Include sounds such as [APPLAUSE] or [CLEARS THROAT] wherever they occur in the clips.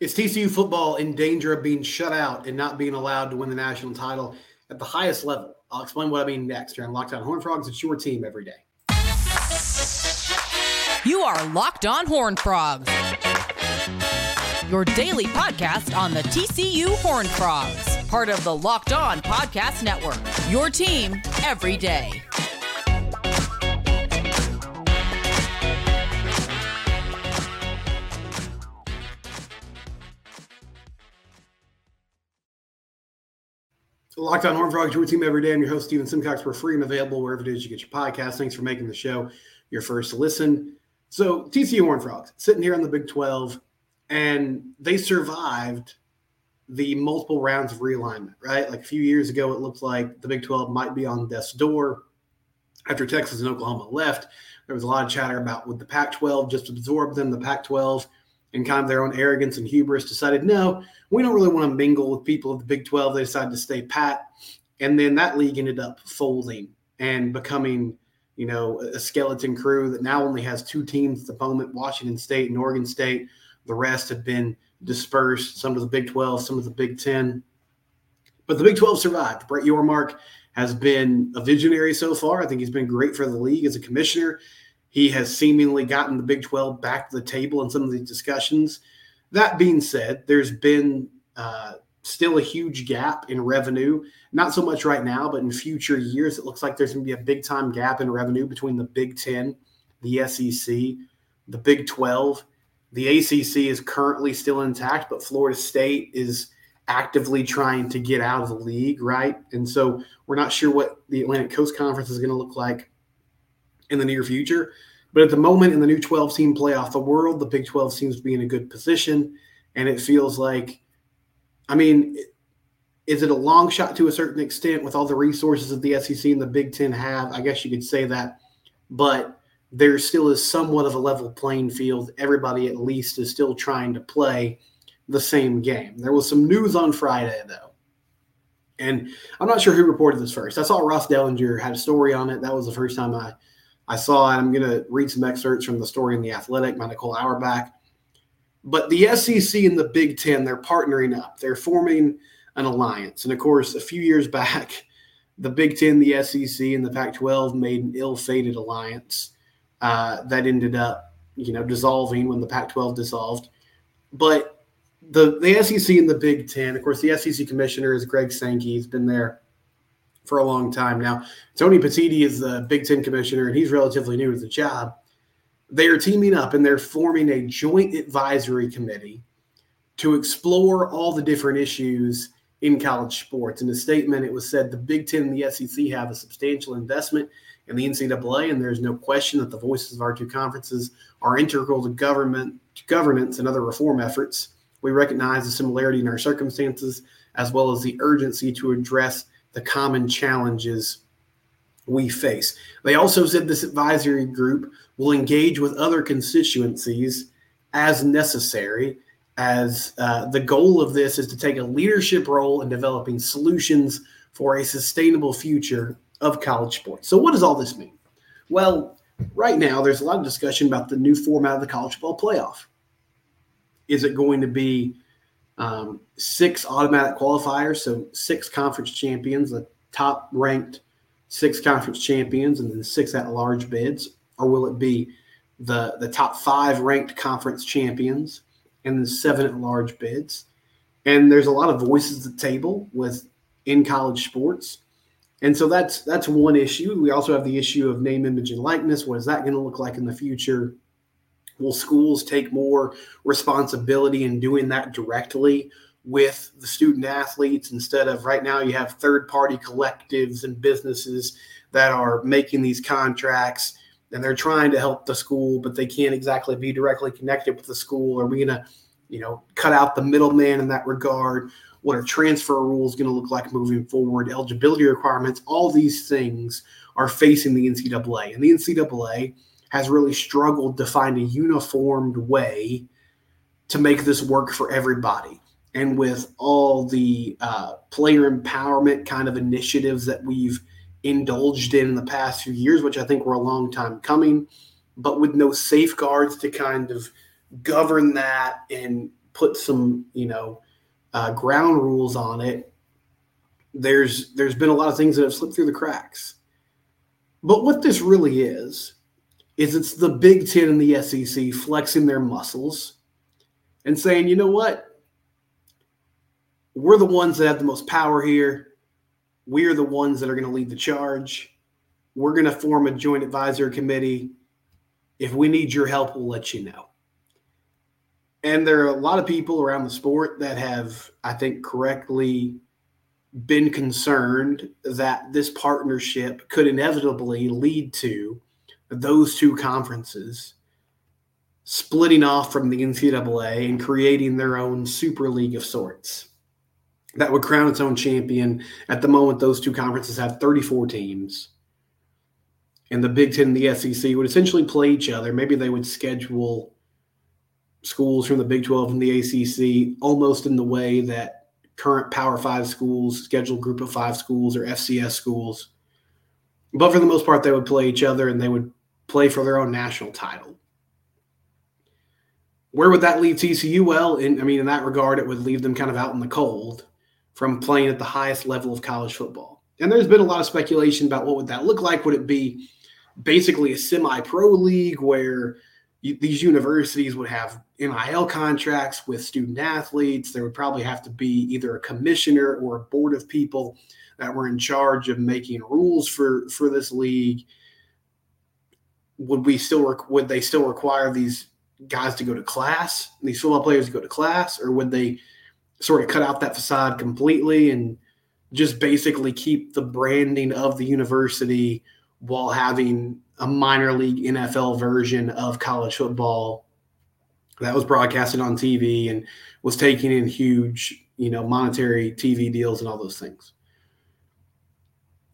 Is TCU football in danger of being shut out and not being allowed to win the national title at the highest level? I'll explain what I mean next here on Locked On Horned Frogs. It's your team every day. You are Locked On Horned Frogs, your daily podcast on the TCU Horned Frogs, part of the Locked On Podcast Network. Your team every day. Locked on Horned Frogs, your team every day. I'm your host, Steven Simcox. We're free and available wherever it is you get your podcast. Thanks for making the show your first listen. So, TCU Horned Frogs sitting here on the Big 12, and they survived the multiple rounds of realignment, right? Like a few years ago, it looked like the Big 12 might be on death's door. After Texas and Oklahoma left, there was a lot of chatter about would the Pac 12 just absorb them, the Pac 12 in kind of their own arrogance and hubris, decided no, we don't really want to mingle with people of the Big 12. They decided to stay pat. And then that league ended up folding and becoming, you know, a skeleton crew that now only has two teams at the moment Washington State and Oregon State. The rest have been dispersed, some to the Big 12, some to the Big 10. But the Big 12 survived. Brett Yormark has been a visionary so far. I think he's been great for the league as a commissioner. He has seemingly gotten the Big 12 back to the table in some of these discussions. That being said, there's been uh, still a huge gap in revenue. Not so much right now, but in future years, it looks like there's going to be a big time gap in revenue between the Big 10, the SEC, the Big 12. The ACC is currently still intact, but Florida State is actively trying to get out of the league, right? And so we're not sure what the Atlantic Coast Conference is going to look like in the near future. But at the moment, in the new 12 team playoff, the world, the Big 12 seems to be in a good position. And it feels like, I mean, is it a long shot to a certain extent with all the resources that the SEC and the Big 10 have? I guess you could say that. But there still is somewhat of a level playing field. Everybody, at least, is still trying to play the same game. There was some news on Friday, though. And I'm not sure who reported this first. I saw Ross Dellenger had a story on it. That was the first time I I saw it. I'm going to read some excerpts from the story in The Athletic by Nicole Auerbach. But the SEC and the Big Ten, they're partnering up. They're forming an alliance. And of course, a few years [LAUGHS] back, the Big Ten, the SEC, and the Pac 12 made an ill fated alliance uh, that ended up, you know, dissolving when the Pac 12 dissolved. But the, the SEC and the Big Ten, of course, the SEC commissioner is Greg Sankey. He's been there for a long time now. Tony Petitti is the Big Ten commissioner, and he's relatively new to the job. They are teaming up and they're forming a joint advisory committee to explore all the different issues in college sports. In the statement, it was said the Big Ten and the SEC have a substantial investment in the NCAA, and there's no question that the voices of our two conferences are integral to government to governance and other reform efforts. We recognize the similarity in our circumstances as well as the urgency to address the common challenges we face. They also said this advisory group will engage with other constituencies as necessary. As uh, the goal of this is to take a leadership role in developing solutions for a sustainable future of college sports. So, what does all this mean? Well, right now, there's a lot of discussion about the new format of the college football playoff. Is it going to be um, six automatic qualifiers, so six conference champions, the top ranked six conference champions, and then six at large bids, or will it be the the top five ranked conference champions and then seven at large bids? And there's a lot of voices at the table with in college sports. And so that's that's one issue. We also have the issue of name, image, and likeness. What is that going to look like in the future? Will schools take more responsibility in doing that directly with the student athletes instead of right now you have third party collectives and businesses that are making these contracts and they're trying to help the school, but they can't exactly be directly connected with the school? Are we going to, you know, cut out the middleman in that regard? What are transfer rules going to look like moving forward? Eligibility requirements, all these things are facing the NCAA. And the NCAA has really struggled to find a uniformed way to make this work for everybody. And with all the uh, player empowerment kind of initiatives that we've indulged in in the past few years, which I think were a long time coming, but with no safeguards to kind of govern that and put some, you know, uh, ground rules on it, there's there's been a lot of things that have slipped through the cracks. But what this really is, is it's the Big Ten and the SEC flexing their muscles and saying, you know what? We're the ones that have the most power here. We're the ones that are going to lead the charge. We're going to form a joint advisory committee. If we need your help, we'll let you know. And there are a lot of people around the sport that have, I think, correctly been concerned that this partnership could inevitably lead to those two conferences splitting off from the NCAA and creating their own super league of sorts that would crown its own champion. At the moment, those two conferences have 34 teams. And the Big Ten and the SEC would essentially play each other. Maybe they would schedule schools from the Big 12 and the ACC almost in the way that current Power Five schools schedule group of five schools or FCS schools. But for the most part, they would play each other and they would play for their own national title. Where would that leave TCU? Well, in, I mean, in that regard, it would leave them kind of out in the cold from playing at the highest level of college football. And there's been a lot of speculation about what would that look like. Would it be basically a semi-pro league where these universities would have NIL contracts with student athletes. There would probably have to be either a commissioner or a board of people that were in charge of making rules for for this league. Would we still would they still require these guys to go to class, these football players to go to class, or would they sort of cut out that facade completely and just basically keep the branding of the university while having a minor league NFL version of college football that was broadcasted on TV and was taking in huge, you know, monetary TV deals and all those things.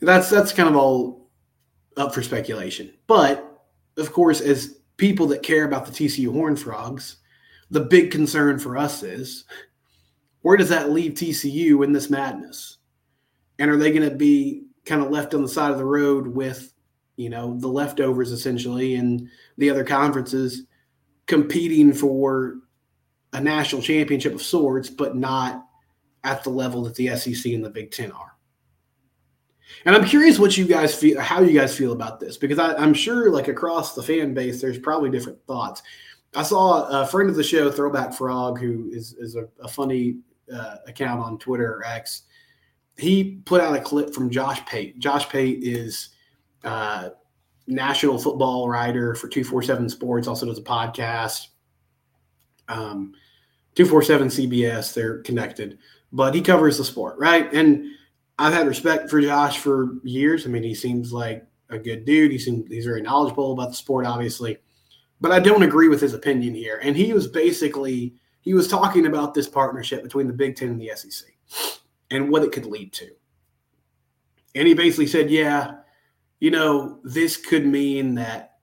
That's that's kind of all up for speculation. But of course, as people that care about the TCU Horned Frogs, the big concern for us is where does that leave TCU in this madness? And are they going to be kind of left on the side of the road with you know, the leftovers essentially and the other conferences competing for a national championship of sorts, but not at the level that the SEC and the Big Ten are. And I'm curious what you guys feel, how you guys feel about this, because I, am sure, like across the fan base, there's probably different thoughts. I saw a friend of the show, Throwback Frog, who is is a, a funny uh, account on Twitter X. He put out a clip from Josh Pate. Josh Pate is uh, national football writer for 247 Sports, also does a podcast. Um, 247 CBS, they're connected, but he covers the sport, right? And I've had respect for Josh for years. I mean, he seems like a good dude. He seems he's very knowledgeable about the sport, obviously. But I don't agree with his opinion here. And he was basically he was talking about this partnership between the Big Ten and the SEC and what it could lead to. And he basically said, yeah, you know, this could mean that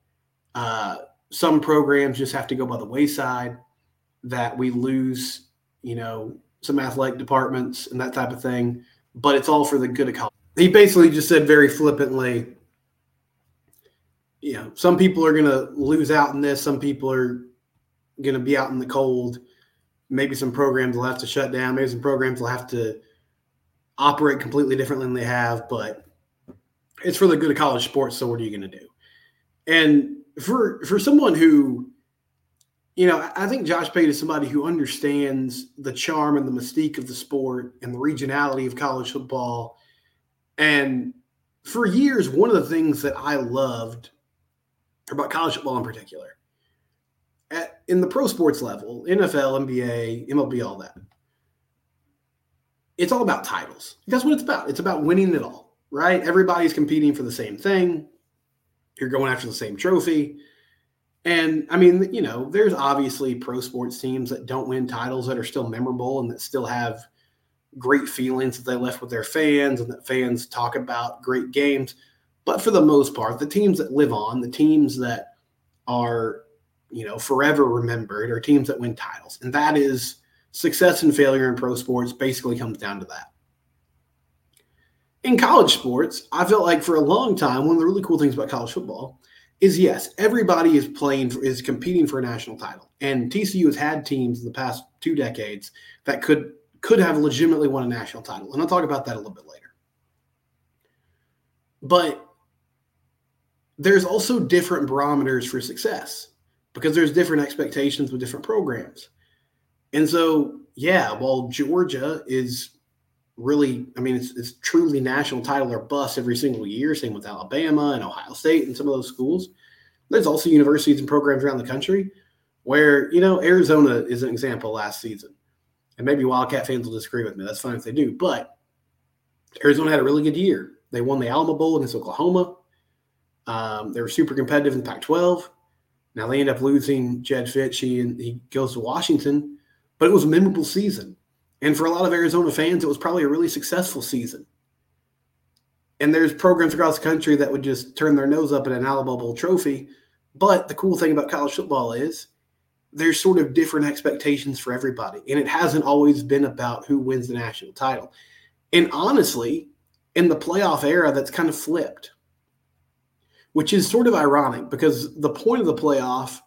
uh, some programs just have to go by the wayside, that we lose, you know, some athletic departments and that type of thing, but it's all for the good of college. He basically just said very flippantly, you know, some people are going to lose out in this, some people are going to be out in the cold. Maybe some programs will have to shut down, maybe some programs will have to operate completely differently than they have, but it's for the good of college sports. So what are you going to do? And for for someone who, you know, I think Josh Pate is somebody who understands the charm and the mystique of the sport and the regionality of college football. And for years, one of the things that I loved about college football in particular, at, in the pro sports level, NFL, NBA, MLB, all that, it's all about titles. That's what it's about. It's about winning it all right? Everybody's competing for the same thing. You're going after the same trophy. And I mean, you know, there's obviously pro sports teams that don't win titles that are still memorable and that still have great feelings that they left with their fans and that fans talk about great games. But for the most part, the teams that live on, the teams that are, you know, forever remembered are teams that win titles. And that is success and failure in pro sports basically comes down to that in college sports, I felt like for a long time, one of the really cool things about college football is yes, everybody is playing is competing for a national title, and TCU has had teams in the past two decades that could could have legitimately won a national title, and I'll talk about that a little bit later. But there's also different barometers for success because there's different expectations with different programs. And so, yeah, while Georgia is really, I mean, it's, it's truly national title or bust every single year, same with Alabama and Ohio State and some of those schools. There's also universities and programs around the country where, you know, Arizona is an example last season. And maybe Wildcat fans will disagree with me. That's fine if they do. But Arizona had a really good year. They won the Alamo Bowl against Oklahoma. Um, they were super competitive in Pac 12. Now they end up losing Jedd Fisch. He, he goes to Washington, but it was a memorable season. And for a lot of Arizona fans, it was probably a really successful season. And there's programs across the country that would just turn their nose up at an Alamo Bowl trophy. But the cool thing about college football is there's sort of different expectations for everybody. And it hasn't always been about who wins the national title. And honestly, in the playoff era, that's kind of flipped which is sort of ironic because the point of the playoff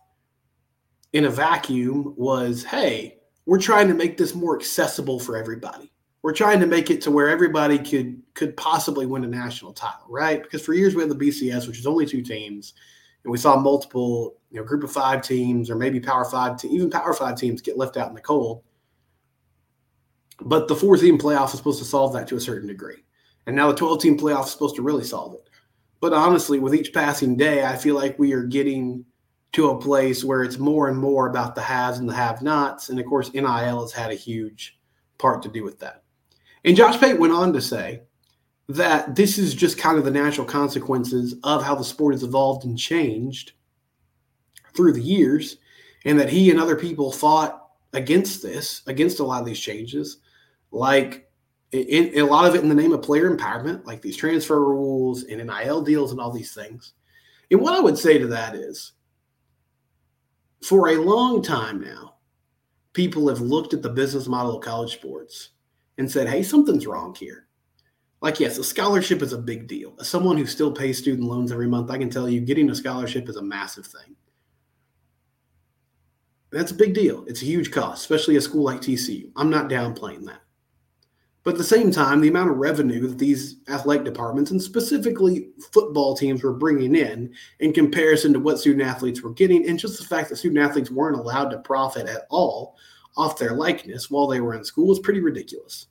in a vacuum was hey, we're trying to make this more accessible for everybody. We're trying to make it to where everybody could could possibly win a national title, right? Because for years we had the BCS, which is only two teams, and we saw multiple, you know, group of five teams or maybe power five, te- even power five teams get left out in the cold. But the four team playoff is supposed to solve that to a certain degree. And now the 12 team playoff is supposed to really solve it. But honestly, with each passing day, I feel like we are getting to a place where it's more and more about the haves and the have nots. And of course, NIL has had a huge part to do with that. And Josh Pate went on to say that this is just kind of the natural consequences of how the sport has evolved and changed through the years, and that he and other people fought against this, against a lot of these changes, like in, in, a lot of it in the name of player empowerment, like these transfer rules and NIL deals and all these things. And what I would say to that is for a long time now, people have looked at the business model of college sports and said, hey, something's wrong here. Like, yes, a scholarship is a big deal. As someone who still pays student loans every month, I can tell you getting a scholarship is a massive thing. That's a big deal. It's a huge cost, especially a school like TCU. I'm not downplaying that. But at the same time, the amount of revenue that these athletic departments and specifically football teams were bringing in in comparison to what student athletes were getting, and just the fact that student athletes weren't allowed to profit at all off their likeness while they were in school is pretty ridiculous.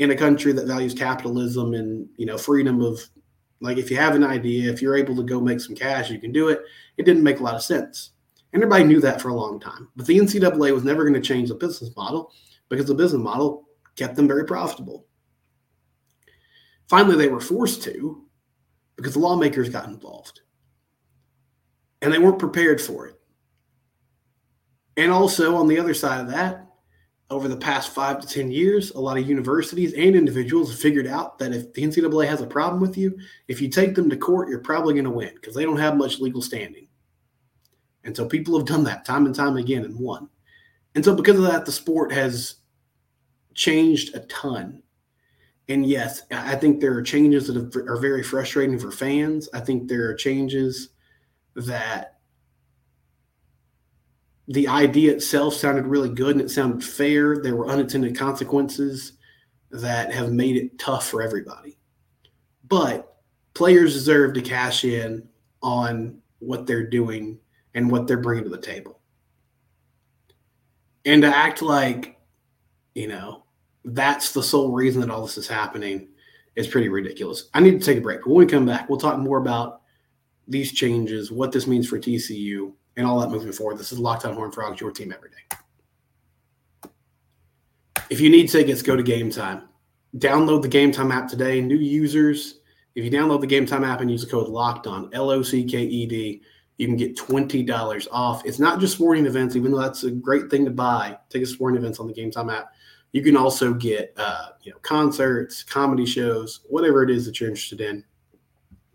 In a country that values capitalism and you know freedom of like if you have an idea, if you're able to go make some cash, you can do it. It didn't make a lot of sense. And everybody knew that for a long time. But the NCAA was never going to change the business model because the business model kept them very profitable. Finally, they were forced to because the lawmakers got involved and they weren't prepared for it. And also, on the other side of that, over the past five to 10 years, a lot of universities and individuals have figured out that if the NCAA has a problem with you, if you take them to court, you're probably going to win because they don't have much legal standing. And so people have done that time and time again and won. And so, because of that, the sport has changed a ton. And yes, I think there are changes that are very frustrating for fans. I think there are changes that the idea itself sounded really good and it sounded fair. There were unintended consequences that have made it tough for everybody. But players deserve to cash in on what they're doing and what they're bringing to the table. And to act like you know, that's the sole reason that all this is happening is pretty ridiculous. I need to take a break. But when we come back, we'll talk more about these changes, what this means for TCU, and all that moving forward. This is Locked On Horned Frogs, your team every day. If you need tickets, go to Game Time. Download the Game Time app today. New users, if you download the Game Time app and use the code Locked On L O C K E D, you can get $20 off. It's not just sporting events, even though that's a great thing to buy. Take a sporting events on the Game Time app. You can also get uh, you know concerts, comedy shows, whatever it is that you're interested in.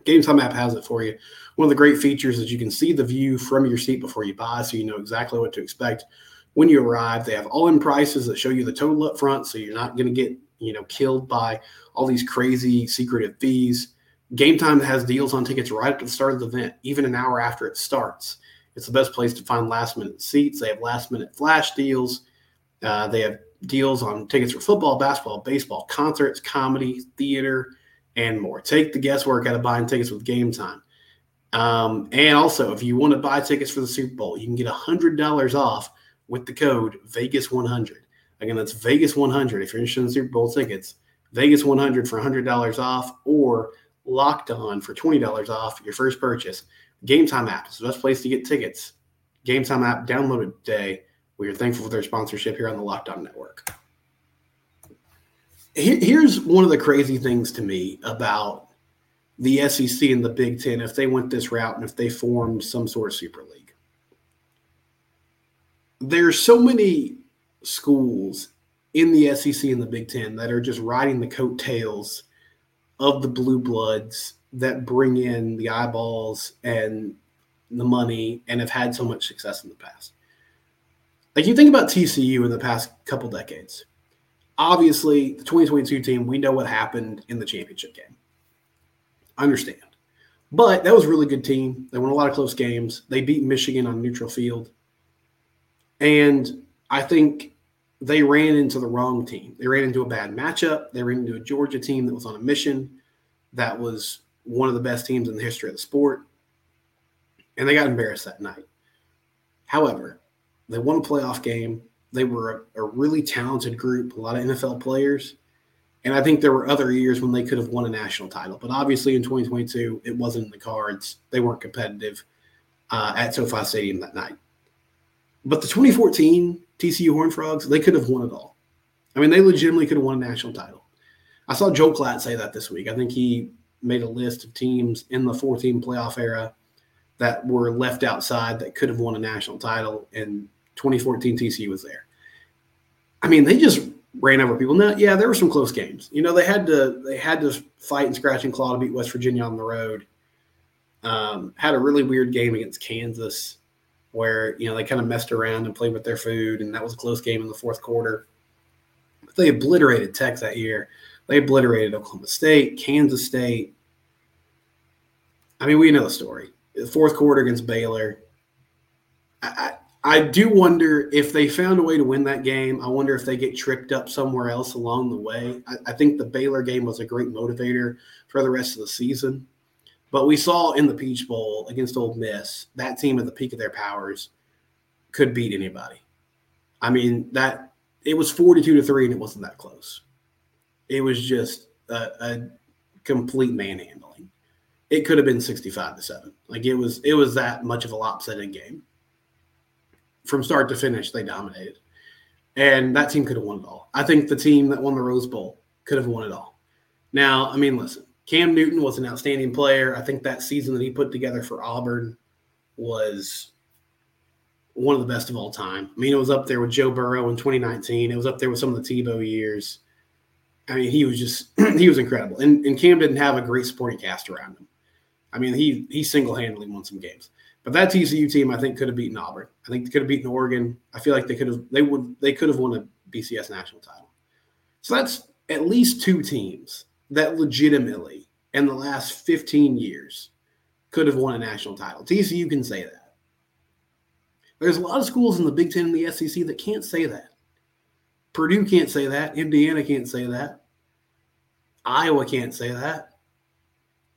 Game Time app has it for you. One of the great features is you can see the view from your seat before you buy, so you know exactly what to expect when you arrive. They have all-in prices that show you the total up front, so you're not going to get you know killed by all these crazy secretive fees. Game Time has deals on tickets right at the start of the event, even an hour after it starts. It's the best place to find last minute seats. They have last minute flash deals. Uh, they have deals on tickets for football, basketball, baseball, concerts, comedy, theater, and more. Take the guesswork out of buying tickets with Game Time. Um, and also, if you want to buy tickets for the Super Bowl, you can get $100 off with the code Vegas100. Again, that's Vegas100 if you're interested in Super Bowl tickets. Vegas100 for $100 off or Locked On for $20 off your first purchase. Game Time app is the best place to get tickets. Game Time app, download it today. We are thankful for their sponsorship here on the Locked On Network. Here's one of the crazy things to me about the SEC and the Big Ten if they went this route and if they formed some sort of super league. There's so many schools in the SEC and the Big Ten that are just riding the coattails of the blue bloods that bring in the eyeballs and the money and have had so much success in the past. Like you think about TCU in the past couple decades. Obviously, the 2022 team, we know what happened in the championship game. I understand. But that was a really good team. They won a lot of close games. They beat Michigan on neutral field. And I think they ran into the wrong team. They ran into a bad matchup. They ran into a Georgia team that was on a mission that was one of the best teams in the history of the sport. And they got embarrassed that night. However, they won a playoff game. They were a, a, really talented group, a lot of NFL players. And I think there were other years when they could have won a national title. But obviously in 2022, it wasn't in the cards. They weren't competitive uh, at SoFi Stadium that night. But the 2014 TCU Horned Frogs, they could have won it all. I mean, they legitimately could have won a national title. I saw Joe Klatt say that this week. I think he made a list of teams in the four team playoff era that were left outside that could have won a national title, and 2014 TCU was there. I mean, they just ran over people. Now, yeah, there were some close games. You know, they had to they had to fight and scratch and claw to beat West Virginia on the road. Um, had a really weird game against Kansas where you know they kind of messed around and played with their food, and that was a close game in the fourth quarter. But they obliterated Tech that year. They obliterated Oklahoma State, Kansas State. I mean, we know the story. The fourth quarter against Baylor. I, I, do wonder if they found a way to win that game. I wonder if they get tripped up somewhere else along the way. I, I think the Baylor game was a great motivator for the rest of the season. But we saw in the Peach Bowl against Ole Miss, that team at the peak of their powers could beat anybody. I mean, that it was 42 to 3 and it wasn't that close. It was just a, a complete manhandling. It could have been 65 to 7. Like it was it was that much of a lopsided game. From start to finish, they dominated. And that team could have won it all. I think the team that won the Rose Bowl could have won it all. Now, I mean, listen, Cam Newton was an outstanding player. I think that season that he put together for Auburn was one of the best of all time. I mean, it was up there with Joe Burrow in 2019. It was up there with some of the Tebow years. I mean, he was just [CLEARS THROAT] he was incredible. And and Cam didn't have a great supporting cast around him. I mean, he he single handedly won some games. But that TCU team, I think, could have beaten Auburn. I think they could have beaten Oregon. I feel like they could have they would they could have won a BCS national title. So that's at least two teams that legitimately in the last 15 years could have won a national title. TCU can say that. There's a lot of schools in the Big Ten and the SEC that can't say that. Purdue can't say that. Indiana can't say that. Iowa can't say that.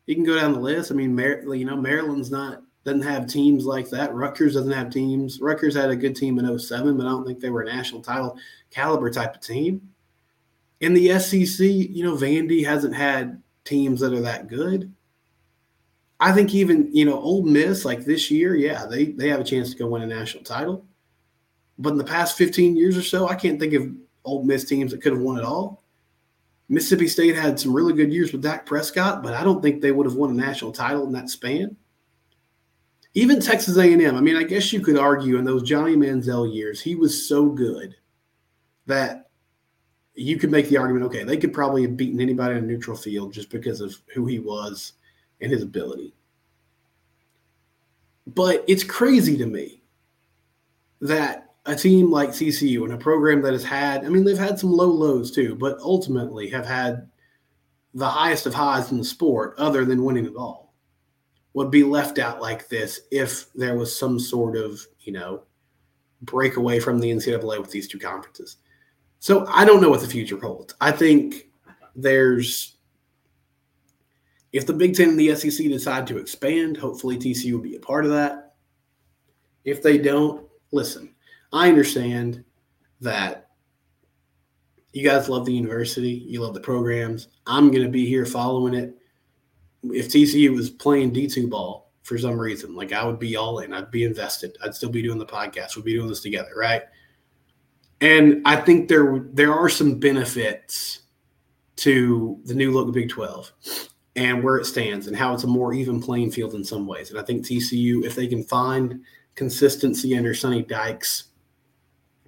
You can go down the list. I mean, Mar- you know, Maryland's not doesn't have teams like that. Rutgers doesn't have teams. Rutgers had a good team in 07, but I don't think they were a national title caliber type of team. In the SEC, you know, Vandy hasn't had teams that are that good. I think even you know Ole Miss like this year, yeah, they they have a chance to go win a national title. But in the past 15 years or so, I can't think of Ole Miss teams that could have won it all. Mississippi State had some really good years with Dak Prescott, but I don't think they would have won a national title in that span. Even Texas A&M, I mean, I guess you could argue in those Johnny Manziel years, he was so good that you could make the argument okay, they could probably have beaten anybody in a neutral field just because of who he was and his ability. But it's crazy to me that a team like TCU and a program that has had, I mean, they've had some low lows too, but ultimately have had the highest of highs in the sport, other than winning it all, would be left out like this if there was some sort of, you know, break away from the NCAA with these two conferences. So I don't know what the future holds. I think there's, if the Big Ten and the SEC decide to expand, hopefully TCU will be a part of that. If they don't, listen, I understand that you guys love the university, you love the programs. I'm going to be here following it. If TCU was playing D2 ball for some reason, like I would be all in, I'd be invested. I'd still be doing the podcast. We'd be doing this together, right? And I think there there are some benefits to the new look Big 12 and where it stands and how it's a more even playing field in some ways. And I think TCU, if they can find consistency under Sonny Dykes,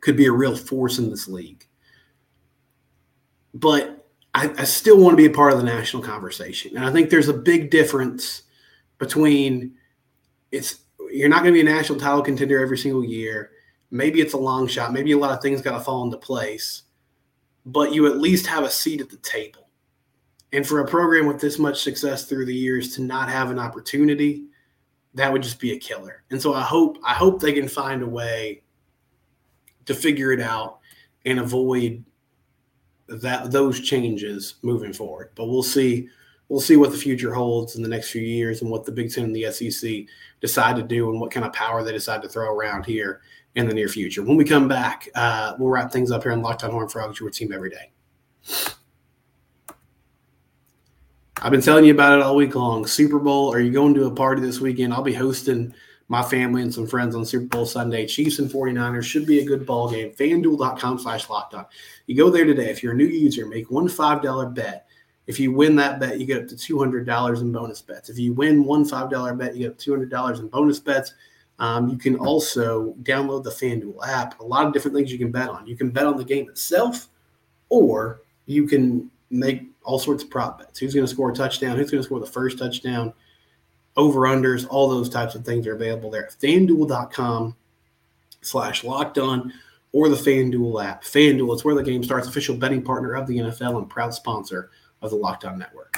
could be a real force in this league. But I, I still want to be a part of the national conversation. And I think there's a big difference between it's you're not going to be a national title contender every single year. Maybe it's a long shot. Maybe a lot of things got to fall into place, but you at least have a seat at the table. And for a program with this much success through the years to not have an opportunity, that would just be a killer. And so I hope I hope they can find a way to figure it out and avoid that those changes moving forward. But we'll see we'll see what the future holds in the next few years and what the Big Ten and the SEC decide to do and what kind of power they decide to throw around here in the near future. When we come back, uh, we'll wrap things up here on Locked On Horned Frogs, your team every day. I've been telling you about it all week long. Super Bowl. Are you going to a party this weekend? I'll be hosting my family and some friends on Super Bowl Sunday. Chiefs and 49ers should be a good ball game. FanDuel.com slash locked on. You go there today. If you're a new user, make one $5 bet. If you win that bet, you get up to $200 in bonus bets. If you win one $5 bet, you get $200 in bonus bets. Um, you can also download the FanDuel app. A lot of different things you can bet on. You can bet on the game itself, or you can make all sorts of prop bets. Who's going to score a touchdown? Who's going to score the first touchdown? Over unders, all those types of things are available there at fanduel.com slash locked on or the FanDuel app. FanDuel, it's where the game starts, official betting partner of the NFL and proud sponsor of the Locked On Network.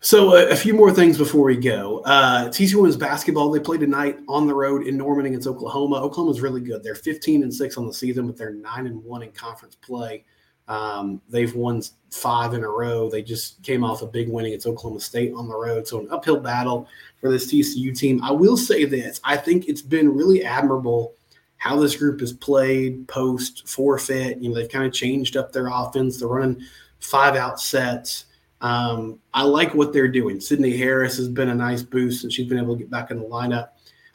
So, uh, a few more things before we go. Uh, TCU women's basketball, they play tonight on the road in Norman against Oklahoma. Oklahoma's really good. They're 15 and 6 on the season, but they're 9 and 1 in conference play. Um, they've won five in a row. They just came off a big win against Oklahoma State on the road. So, an uphill battle for this TCU team. I will say this I think it's been really admirable how this group has played post forfeit. You know, they've kind of changed up their offense. They're running five out sets. Um, I like what they're doing. Sydney Harris has been a nice boost, and she's been able to get back in the lineup.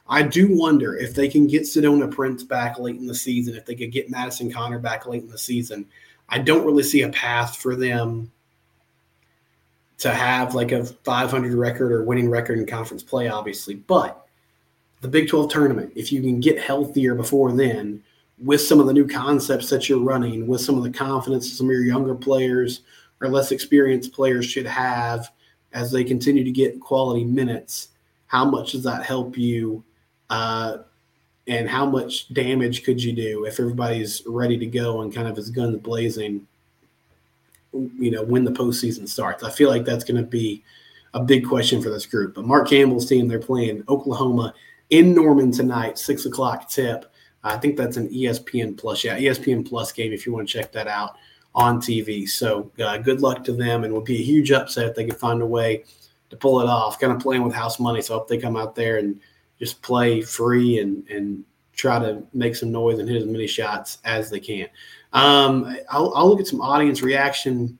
I do wonder if they can get Sedona Prince back late in the season, if they could get Madison Conner back late in the season. I don't really see a path for them to have like a 500 record or winning record in conference play, obviously. But the Big 12 tournament, if you can get healthier before then, with some of the new concepts that you're running, with some of the confidence some of your younger players or less experienced players should have as they continue to get quality minutes, how much does that help you uh, and how much damage could you do if everybody's ready to go and kind of is guns blazing you know when the postseason starts? I feel like that's going to be a big question for this group but mark campbell's team they're playing oklahoma in norman tonight six o'clock tip. I think that's an espn plus yeah espn plus game if you want to check that out on tv so uh, good luck to them and it would be a huge upset if they could find a way to pull it off. Kind of playing with house money so i hope they come out there and just play free and and try to make some noise and hit as many shots as they can. Um, I'll, I'll, look at some audience reaction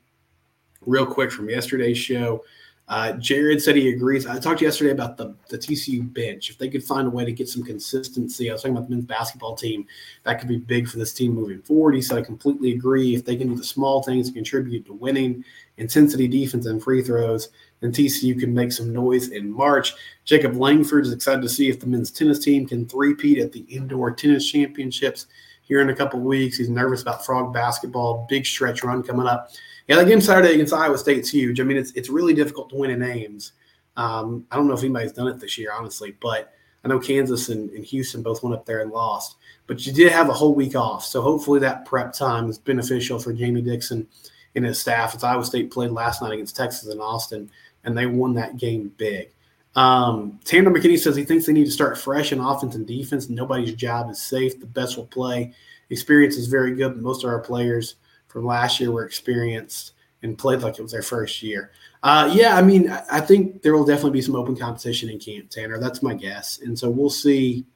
real quick from yesterday's show. Uh, Jared said he agrees. I talked yesterday about the, the TCU bench. If they could find a way to get some consistency, I was talking about the men's basketball team, that could be big for this team moving forward. He said, I completely agree. If they can do the small things to contribute to winning, intensity defense and free throws, then TCU can make some noise in March. Jacob Langford is excited to see if the men's tennis team can three-peat at the indoor tennis championships here in a couple weeks. He's nervous about frog basketball, big stretch run coming up. Yeah, that game Saturday against Iowa State's huge. I mean, it's it's really difficult to win in Ames. Um, I don't know if anybody's done it this year, honestly, but I know Kansas and, and, Houston both went up there and lost. But you did have a whole week off, so hopefully that prep time is beneficial for Jamie Dixon and his staff. As Iowa State played last night against Texas in Austin, and they won that game big. Um, Tanner McKinney says he thinks they need to start fresh in offense and defense. Nobody's job is safe. The best will play. Experience is very good, but most of our players from last year were experienced and played like it was their first year. Uh, yeah, I mean, I think there will definitely be some open competition in camp, Tanner. That's my guess, and so we'll see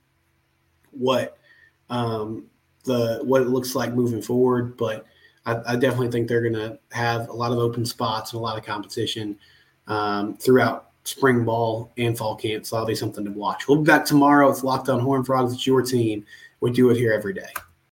what um, the what it looks like moving forward. But I, I definitely think they're going to have a lot of open spots and a lot of competition um, throughout spring ball and fall camp. So that'll be something to watch. We'll be back tomorrow. It's Locked On Horned Frogs. It's your team. We do it here every day.